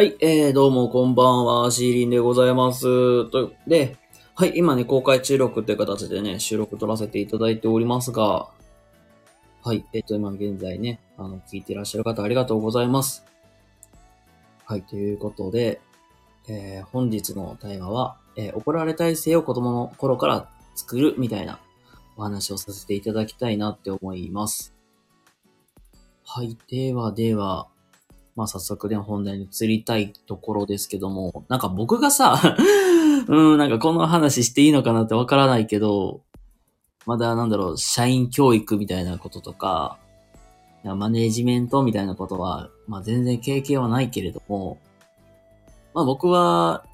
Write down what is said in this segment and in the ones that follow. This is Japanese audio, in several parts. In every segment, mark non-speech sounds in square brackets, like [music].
はい、えー、どうもこんばんは、シーリンでございます。と、で、はい、今ね、公開収録という形でね、収録撮らせていただいておりますが、はい、えっ、と、今現在ね、あの、聞いていらっしゃる方ありがとうございます。はい、ということで、えー、本日のテーマは、えー怒られ体制を子供の頃から作るみたいなお話をさせていただきたいなって思います。はい、ではでは、まあ早速ね、本題に移りたいところですけども、なんか僕がさ、[laughs] うん、なんかこの話していいのかなってわからないけど、まだなんだろう、社員教育みたいなこととか、マネージメントみたいなことは、まあ全然経験はないけれども、まあ僕は、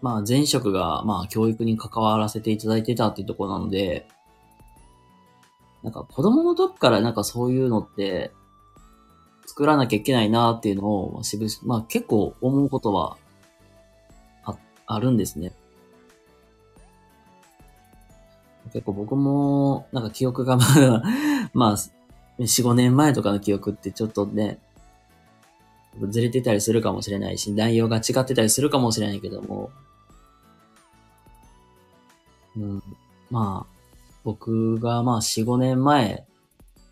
まあ前職が、まあ教育に関わらせていただいてたっていうところなので、なんか子供の時からなんかそういうのって、作らなきゃいけないなっていうのを、まあしぶ、まあ結構思うことは、あ、あるんですね。結構僕も、なんか記憶がまだ、[laughs] まあ、4、5年前とかの記憶ってちょっとね、ずれてたりするかもしれないし、内容が違ってたりするかもしれないけども、うん、まあ、僕がまあ4、5年前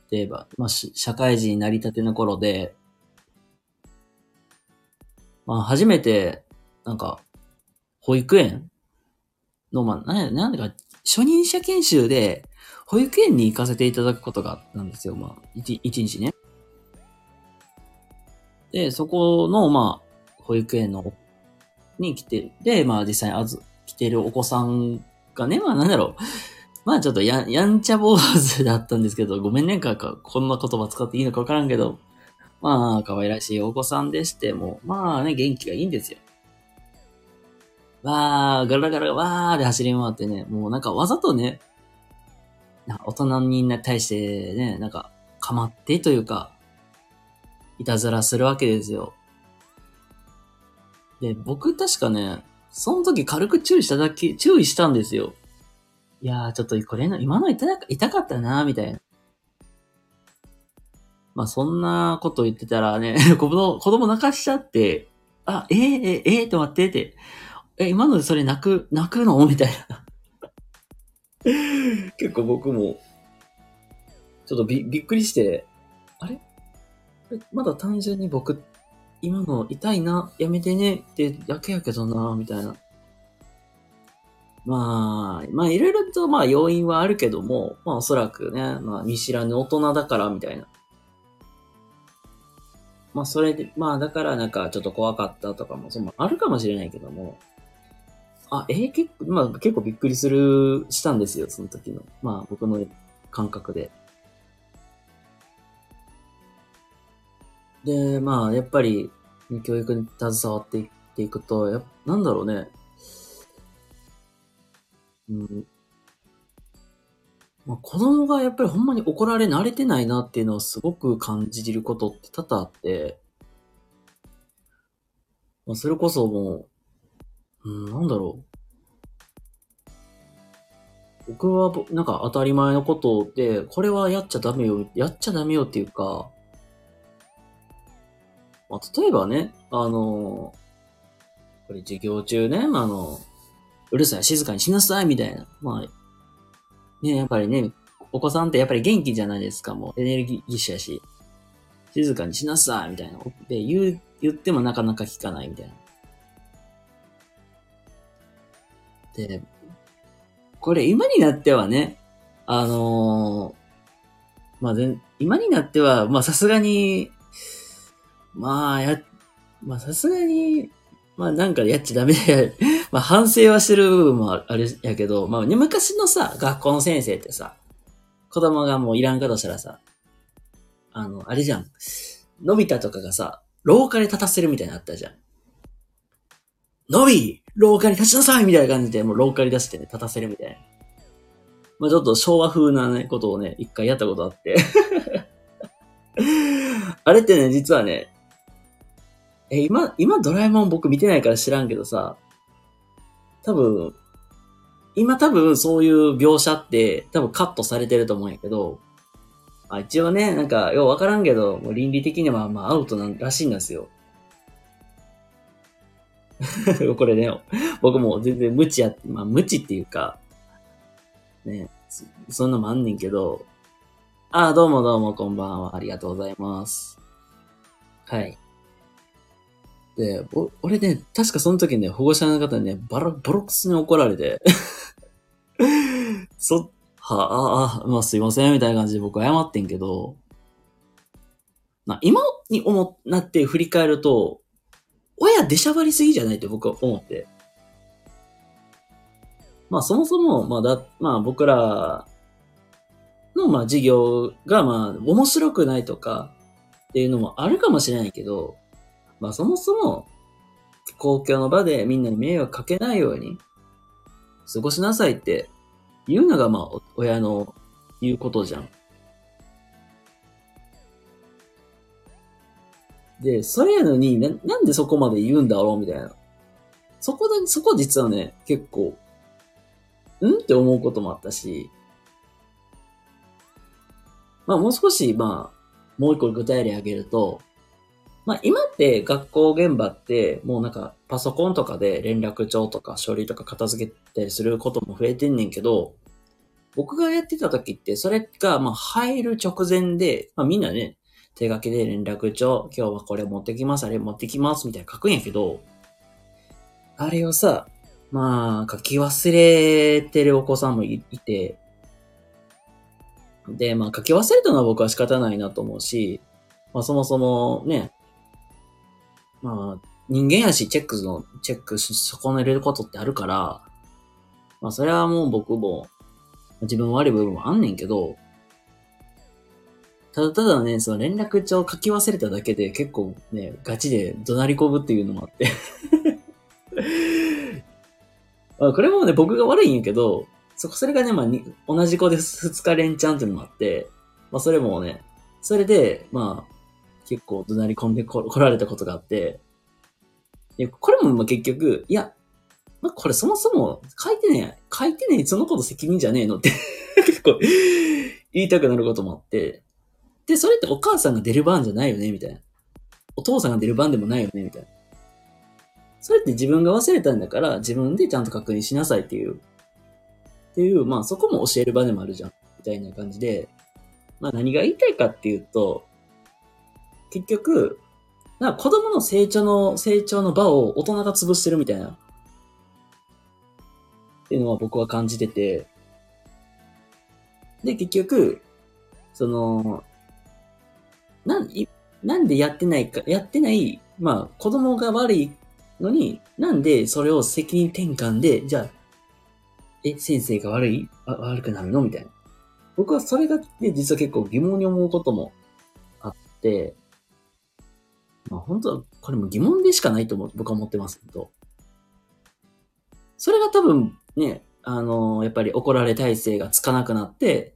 って言えば、まあ社会人になりたての頃で、まあ初めて、なんか、保育園の、まあ、なんなんだか、初任者研修で、保育園に行かせていただくことがあったんですよ。まあ、一日ね。で、そこの、まあ、保育園の、に来て、で、まあ実際あず、来てるお子さんがね、まあなんだろう。まあちょっとや、やんちゃ坊主だったんですけど、ごめんね、か、かこんな言葉使っていいのかわからんけど、まあ、可愛らしいお子さんでしても、まあね、元気がいいんですよ。わー、ガラガラわーで走り回ってね、もうなんかわざとね、大人に対してね、なんか、かまってというか、いたずらするわけですよ。で、僕確かね、その時軽く注意しただけ、注意したんですよ。いやー、ちょっとこれの、今の痛か痛かったなーみたいな。まあ、そんなこと言ってたらね、[laughs] 子供、子供泣かしちゃって、あ、えー、えー、えー、って待ってって、え、今のでそれ泣く、泣くの？みたいな。[laughs] 結構僕も、ちょっとびびっくりして、あれ？まだ単純に僕、今の痛いな、やめてねってだけやけどな、みたいな。まあ、まあいろいろとまあ要因はあるけども、まあおそらくね、まあ見知らぬ大人だからみたいな。まあそれで、まあだからなんかちょっと怖かったとかも、そのあるかもしれないけども、あ、えー結構、まあ結構びっくりする、したんですよ、その時の。まあ僕の感覚で。で、まあやっぱり、教育に携わっていくと、やなんだろうね。うん。まあ、子供がやっぱりほんまに怒られ慣れてないなっていうのをすごく感じることって多々あって、まあ、それこそもう、うん、なんだろう。僕は、なんか当たり前のことで、これはやっちゃダメよ、やっちゃダメよっていうか、まあ、例えばね、あの、これ授業中ね、あの、うるさい、静かにしなさい、みたいな。まあ、ね、やっぱりね、お子さんってやっぱり元気じゃないですか、もうエネルギッシュやし。静かにしなさい、みたいな。で、言う、言ってもなかなか聞かない、みたいな。で、これ今になってはね、あのーまあ、全今になっては、まあさすがに、まあ、や、まあさすがに、まあなんかやっちゃダメだよ。まあ反省はしてる部分もあるやけど、まあ、昔のさ、学校の先生ってさ、子供がもういらんかとしたらさ、あの、あれじゃん。のび太とかがさ、廊下で立たせるみたいなのあったじゃん。のび廊下に立ちなさいみたいな感じで、もう廊下に出してね、立たせるみたいな。まあちょっと昭和風なね、ことをね、一回やったことあって。[laughs] あれってね、実はね、え、今、今ドラえもん僕見てないから知らんけどさ、多分、今多分そういう描写って多分カットされてると思うんやけど、あ一応ね、なんかようわからんけど、もう倫理的にはまあアウトなんらしいんですよ。[laughs] これね、僕も全然無知や、まあ無知っていうか、ね、そそんなもあんねんけど、ああ、どうもどうもこんばんは。ありがとうございます。はい。で、お俺ね、確かその時ね、保護者の方にね、バラ、ボロクスに怒られて、[laughs] そ、はあ、あ、まあすいません、みたいな感じで僕謝ってんけど、まあ今に思なって振り返ると、親出しゃばりすぎじゃないって僕は思って。まあそもそも、まあだ、まあ僕らのまあ授業がまあ面白くないとかっていうのもあるかもしれないけど、まあそもそも公共の場でみんなに迷惑かけないように過ごしなさいって言うのがまあ親の言うことじゃん。で、それやのにな、なんでそこまで言うんだろうみたいな。そこだ、そこ実はね、結構、うんって思うこともあったし、まあもう少し、まあ、もう一個具体例挙げると、まあ今って学校現場ってもうなんかパソコンとかで連絡帳とか書類とか片付けたりすることも増えてんねんけど、僕がやってた時ってそれがまあ入る直前で、まあみんなね、手書きで連絡帳、今日はこれ持ってきます、あれ持ってきます、みたいな書くんやけど、あれをさ、まあ書き忘れてるお子さんもいて、で、まあ書き忘れたのは僕は仕方ないなと思うし、まあそもそもね、まあ人間やしチェックの、チェックし損ねれることってあるから、まあそれはもう僕も自分悪い部分もあんねんけど、ただただね、その連絡帳書き忘れただけで結構ね、ガチで怒鳴りこぶっていうのもあって。[laughs] あこれもね、僕が悪いんやけど、そこ、それがね、まあに、同じ子で2日連チャンっていうのもあって、まあそれもね、それで、まあ、結構怒鳴り込んでこ来られたことがあって、いや、これもま結局、いや、まこれそもそも書いてねえ、書いてねえ、そのこと責任じゃねえのって [laughs] 結構言いたくなることもあって、で、それってお母さんが出る番じゃないよね、みたいな。お父さんが出る番でもないよね、みたいな。それって自分が忘れたんだから、自分でちゃんと確認しなさいっていう。っていう、まあそこも教える場でもあるじゃん。みたいな感じで。まあ何が言いたいかっていうと、結局、な子供の成長の、成長の場を大人が潰してるみたいな。っていうのは僕は感じてて。で、結局、その、なん、いなんでやってないか、やってない、まあ、子供が悪いのに、なんでそれを責任転換で、じゃあ、え、先生が悪い？あ悪くなるの？みたいな。僕はそれが、ね、実は結構疑問に思うこともあって、まあ本当は、これも疑問でしかないと思う、僕は思ってますけど。それが多分、ね、あのやっぱり怒られ体制がつかなくなって、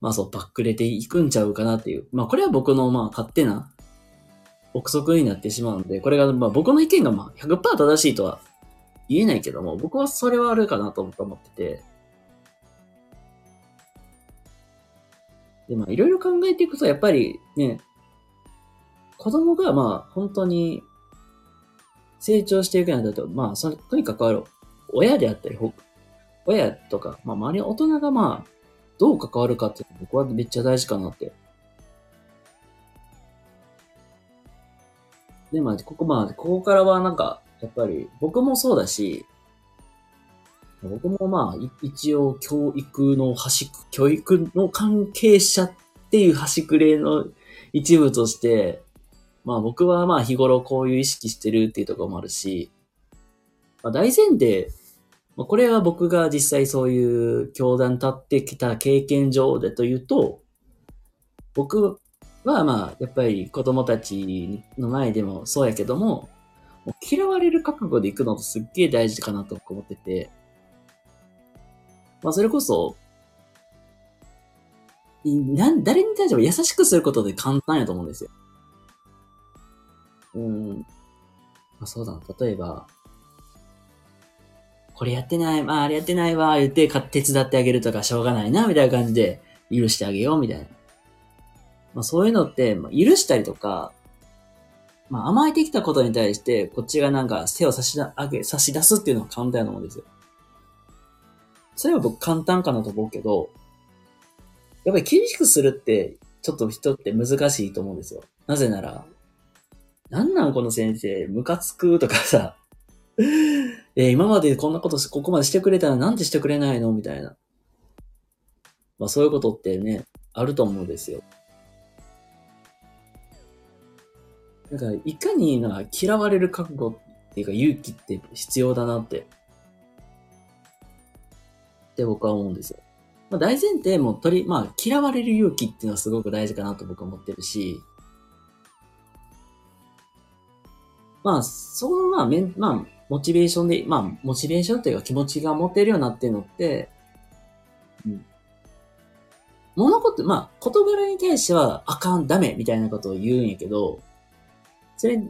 まあそう、バックれていくんちゃうかなっていう。まあこれは僕のまあ勝手な憶測になってしまうんで、これがまあ僕の意見がまあ100%正しいとは言えないけども、僕はそれはあるかなと思ってて。で、まあいろいろ考えていくと、やっぱりね、子供がまあ本当に成長していくにあたって、まあそれとにかく親であったり、ほ親とか、まあ周りの大人がまあどう関わるかっていうのは僕はめっちゃ大事かなって。で、まあ、ここ、まあ、ここからはなんか、やっぱり、僕もそうだし、僕もまあ、一応、教育の端く、教育の関係者っていう端くれの一部として、まあ僕はまあ日頃こういう意識してるっていうところもあるし、まあ大前提、まあこれは僕が実際そういう教団立ってきた経験上でというと、僕はまあやっぱり子供たちの前でもそうやけども、も嫌われる覚悟で行くのとすっげえ大事かなと思ってて、まあそれこそ、なん誰に対しても優しくすることで簡単やと思うんですよ。あそうだな。例えば、これやってない、まああれやってないわ、言って手伝ってあげるとかしょうがないな、みたいな感じで許してあげよう、みたいな。まあそういうのって、まあ、許したりとか、まあ、甘えてきたことに対して、こっちがなんか手を差し上げ、差し出すっていうのは簡単なもんですよ。それは僕簡単かなと思うけど、やっぱり厳しくするって、ちょっと人って難しいと思うんですよ。なぜなら、なんなんこの先生、ムカつくとかさ、[laughs] えー、今までこんなことここまでしてくれたらなんでしてくれないのみたいな。まあそういうことってね、あると思うんですよ。なんか、いかにな嫌われる覚悟っていうか勇気って必要だなって、って僕は思うんですよ。まあ大前提も取り、まあ嫌われる勇気っていうのはすごく大事かなと僕は思ってるし、まあ、その、まあ、めん、まあ、モチベーションで、まあ、モチベーションというか気持ちが持てるようになってるのって、うん。物事、まあ、言葉に対しては、あかん、ダメ、みたいなことを言うんやけど、それ、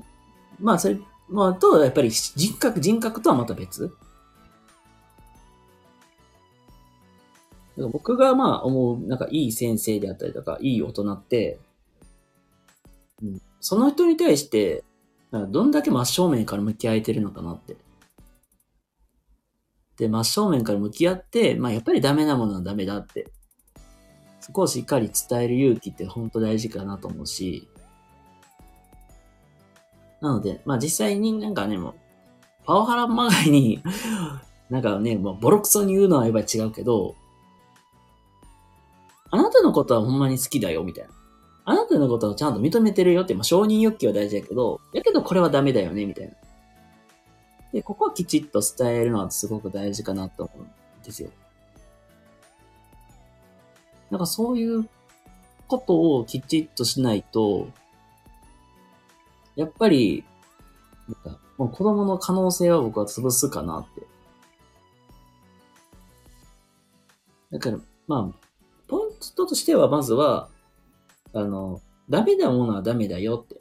まあ、それ、まあ、と、やっぱり人格、人格とはまた別。僕がまあ思う、なんかいい先生であったりとか、いい大人って、うん、その人に対して、だからどんだけ真正面から向き合えてるのかなって。で、真正面から向き合って、まあやっぱりダメなものはダメだって。そこをしっかり伝える勇気って本当大事かなと思うし。なので、まあ実際になんかね、もう、パワハラまがいに [laughs] なんかね、もうボロクソに言うのはやっぱり違うけど、あなたのことはほんまに好きだよ、みたいな。あなたのことをちゃんと認めてるよって、まあ、承認欲求は大事だけど、やけどこれはダメだよね、みたいな。で、ここはきちっと伝えるのはすごく大事かなと思うんですよ。なんかそういうことをきちっとしないと、やっぱり、なんかもう子供の可能性は僕は潰すかなって。だから、まあ、ポイントとしては、まずは、あの、ダメなものはダメだよって。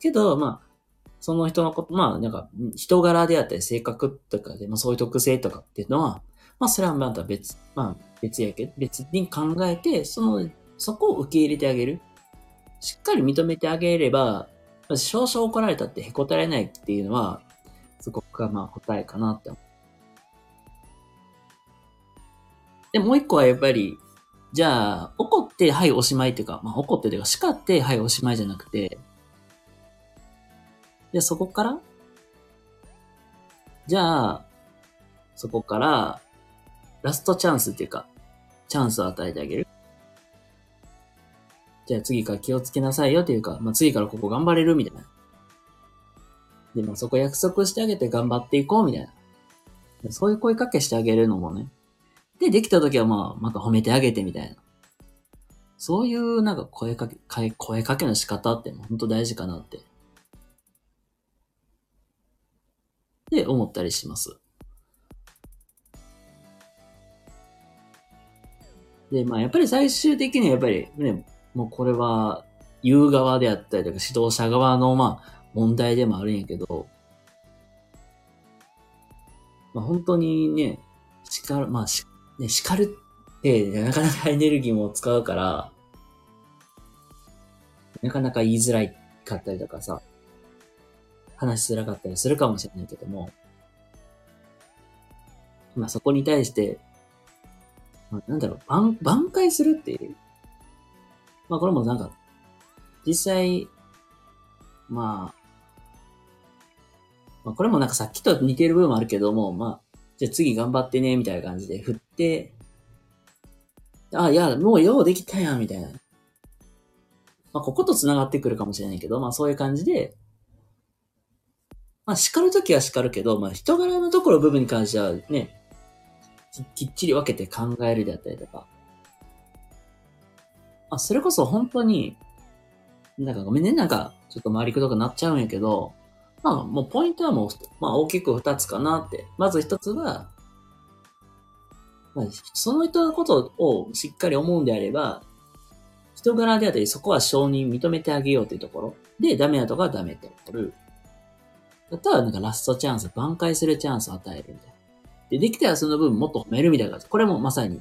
けど、まあ、その人のこと、まあ、なんか、人柄であったり、性格とかで、まあ、そういう特性とかっていうのは、まあ、それはまた別、まあ、別やけど、別に考えて、その、そこを受け入れてあげる。しっかり認めてあげれば、少々怒られたってへこたれないっていうのは、そこがまあ答えかなって思う。で、もう一個はやっぱり、じゃあ、怒って、はい、おしまいっていうか、まあ、怒ってというか、叱って、はい、おしまいじゃなくて、で、そこからじゃあ、そこから、ラストチャンスっていうか、チャンスを与えてあげる。じゃあ次から気をつけなさいよっていうか、まあ、次からここ頑張れるみたいな。で、まあ、そこ約束してあげて頑張っていこうみたいな。そういう声かけしてあげるのもね、で、できた時はまあ、また褒めてあげてみたいな。そういうなんか声かけ、声かけの仕方って本当大事かなって。で、思ったりします。で、まあやっぱり最終的にはやっぱりね、もうこれは言う側であったりとか指導者側のまあ問題でもあるんやけど、まあ本当にね、叱る、まあしね、叱るって、なかなかエネルギーも使うから、なかなか言いづらいかったりとかさ、話しづらかったりするかもしれないけども、まあそこに対して、まあ、なんだろう、挽挽回するっていう。まあこれもなんか、実際、まあ、まあこれもなんかさっきと似てる部分もあるけども、まあ、じゃあ次頑張ってね、みたいな感じで振っ、あ、いや、もうようできたやん、みたいな。まあ、ここと繋がってくるかもしれないけど、まあそういう感じで、まあ叱るときは叱るけど、まあ人柄のところ部分に関してはね、きっちり分けて考えるであったりとか。まあそれこそ本当に、なんかごめんね、なんかちょっと回りくどくなっちゃうんやけど、まあ、もうポイントはもう、まあ大きく二つかなって。まず一つは、まあ、その人のことをしっかり思うんであれば、人柄であったり、そこは承認認めてあげようというところ。で、ダメなとこはダメってことる。あとはなんかラストチャンス、挽回するチャンスを与えるみたいな。で、できたらその分もっと褒めるみたいな感じ。これもまさに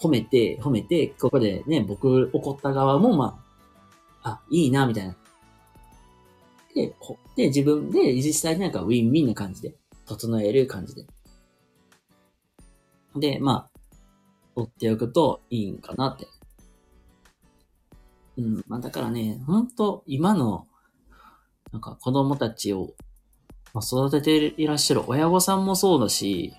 褒めて、褒めて、ここでね、僕怒った側もまあ、あ、いいな、みたいな。で、こで、自分で実際になんかウィンウィンな感じで、整える感じで。で、まあ、追っておくといいんかなって。うん、まあだからね、ほんと、今の、なんか子供たちを、まあ、育てていらっしゃる親御さんもそうだし、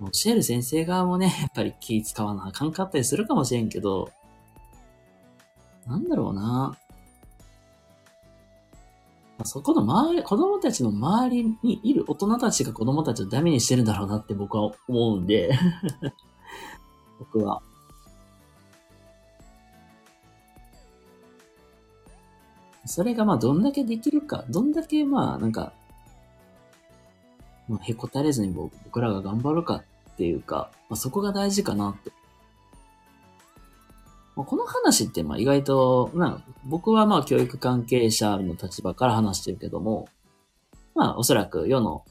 教える先生側もね、やっぱり気使わなあかんかったりするかもしれんけど、なんだろうな。そこの周り、子供たちの周りにいる大人たちが子供たちをダメにしてるんだろうなって僕は思うんで [laughs] 僕は。それがまあどんだけできるか、どんだけまあなんか、まあ、へこたれずに僕らが頑張るかっていうか、まあ、そこが大事かなってこの話ってまあ意外と、まあ、僕はまあ教育関係者の立場から話してるけども、まあおそらく世の、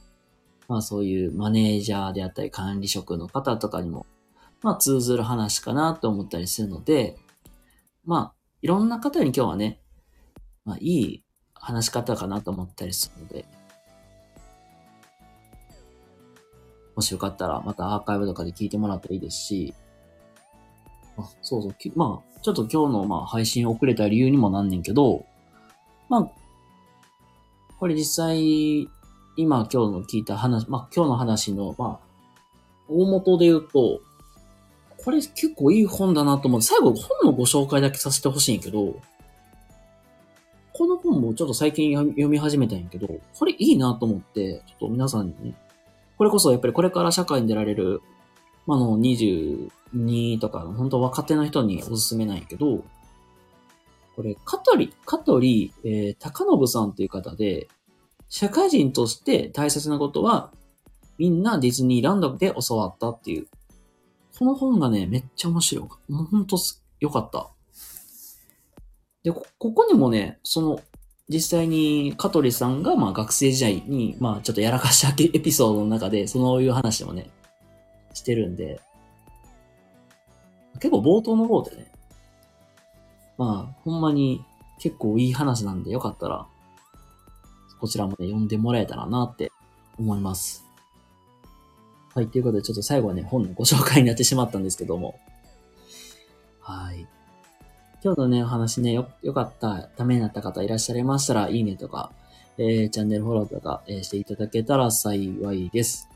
まあそういうマネージャーであったり管理職の方とかにも、まあ通ずる話かなと思ったりするので、まあいろんな方に今日はね、まあいい話し方かなと思ったりするので、もしよかったらまたアーカイブとかで聞いてもらったらいいですし、あ、そうそう。まあ、ちょっと今日のまあ配信遅れた理由にもなんねんけど、まあ、これ実際、今今日の聞いた話、まあ今日の話の、まあ、大元で言うと、これ結構いい本だなと思って、最後本のご紹介だけさせてほしいんやけど、この本もちょっと最近読み始めたんやけど、これいいなと思って、ちょっと皆さんにね、これこそやっぱりこれから社会に出られるまあの、22とか、本当若手の人におすすめなんやけど、これ、香取、香取、えー、高信さんという方で、社会人として大切なことは、みんなディズニーランドで教わったっていう。この本がね、めっちゃ面白い。もうほんとよかった。で、こ、ここにもね、その、実際に香取さんが、まあ学生時代に、まあちょっとやらかしたエピソードの中で、そういう話もね、してるんで、結構冒頭の方でね、まあ、ほんまに結構いい話なんでよかったら、こちらもね、読んでもらえたらなって思います。はい、ということでちょっと最後はね、本のご紹介になってしまったんですけども。はい。今日のね、お話ね、よ、よかった、ためになった方いらっしゃいましたら、いいねとか、えー、チャンネルフォローとか、えー、していただけたら幸いです。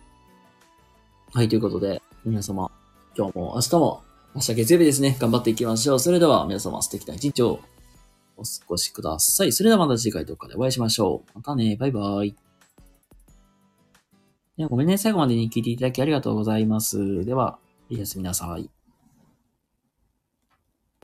はい、ということで、皆様、今日も明日も、明日月曜日ですね、頑張っていきましょう。それでは皆様素敵な一日をお過ごしください。それではまた次回どっかでお会いしましょう。またね、バイバイ。ではごめんね、最後までに聞いていただきありがとうございます。では、おやすみなさい。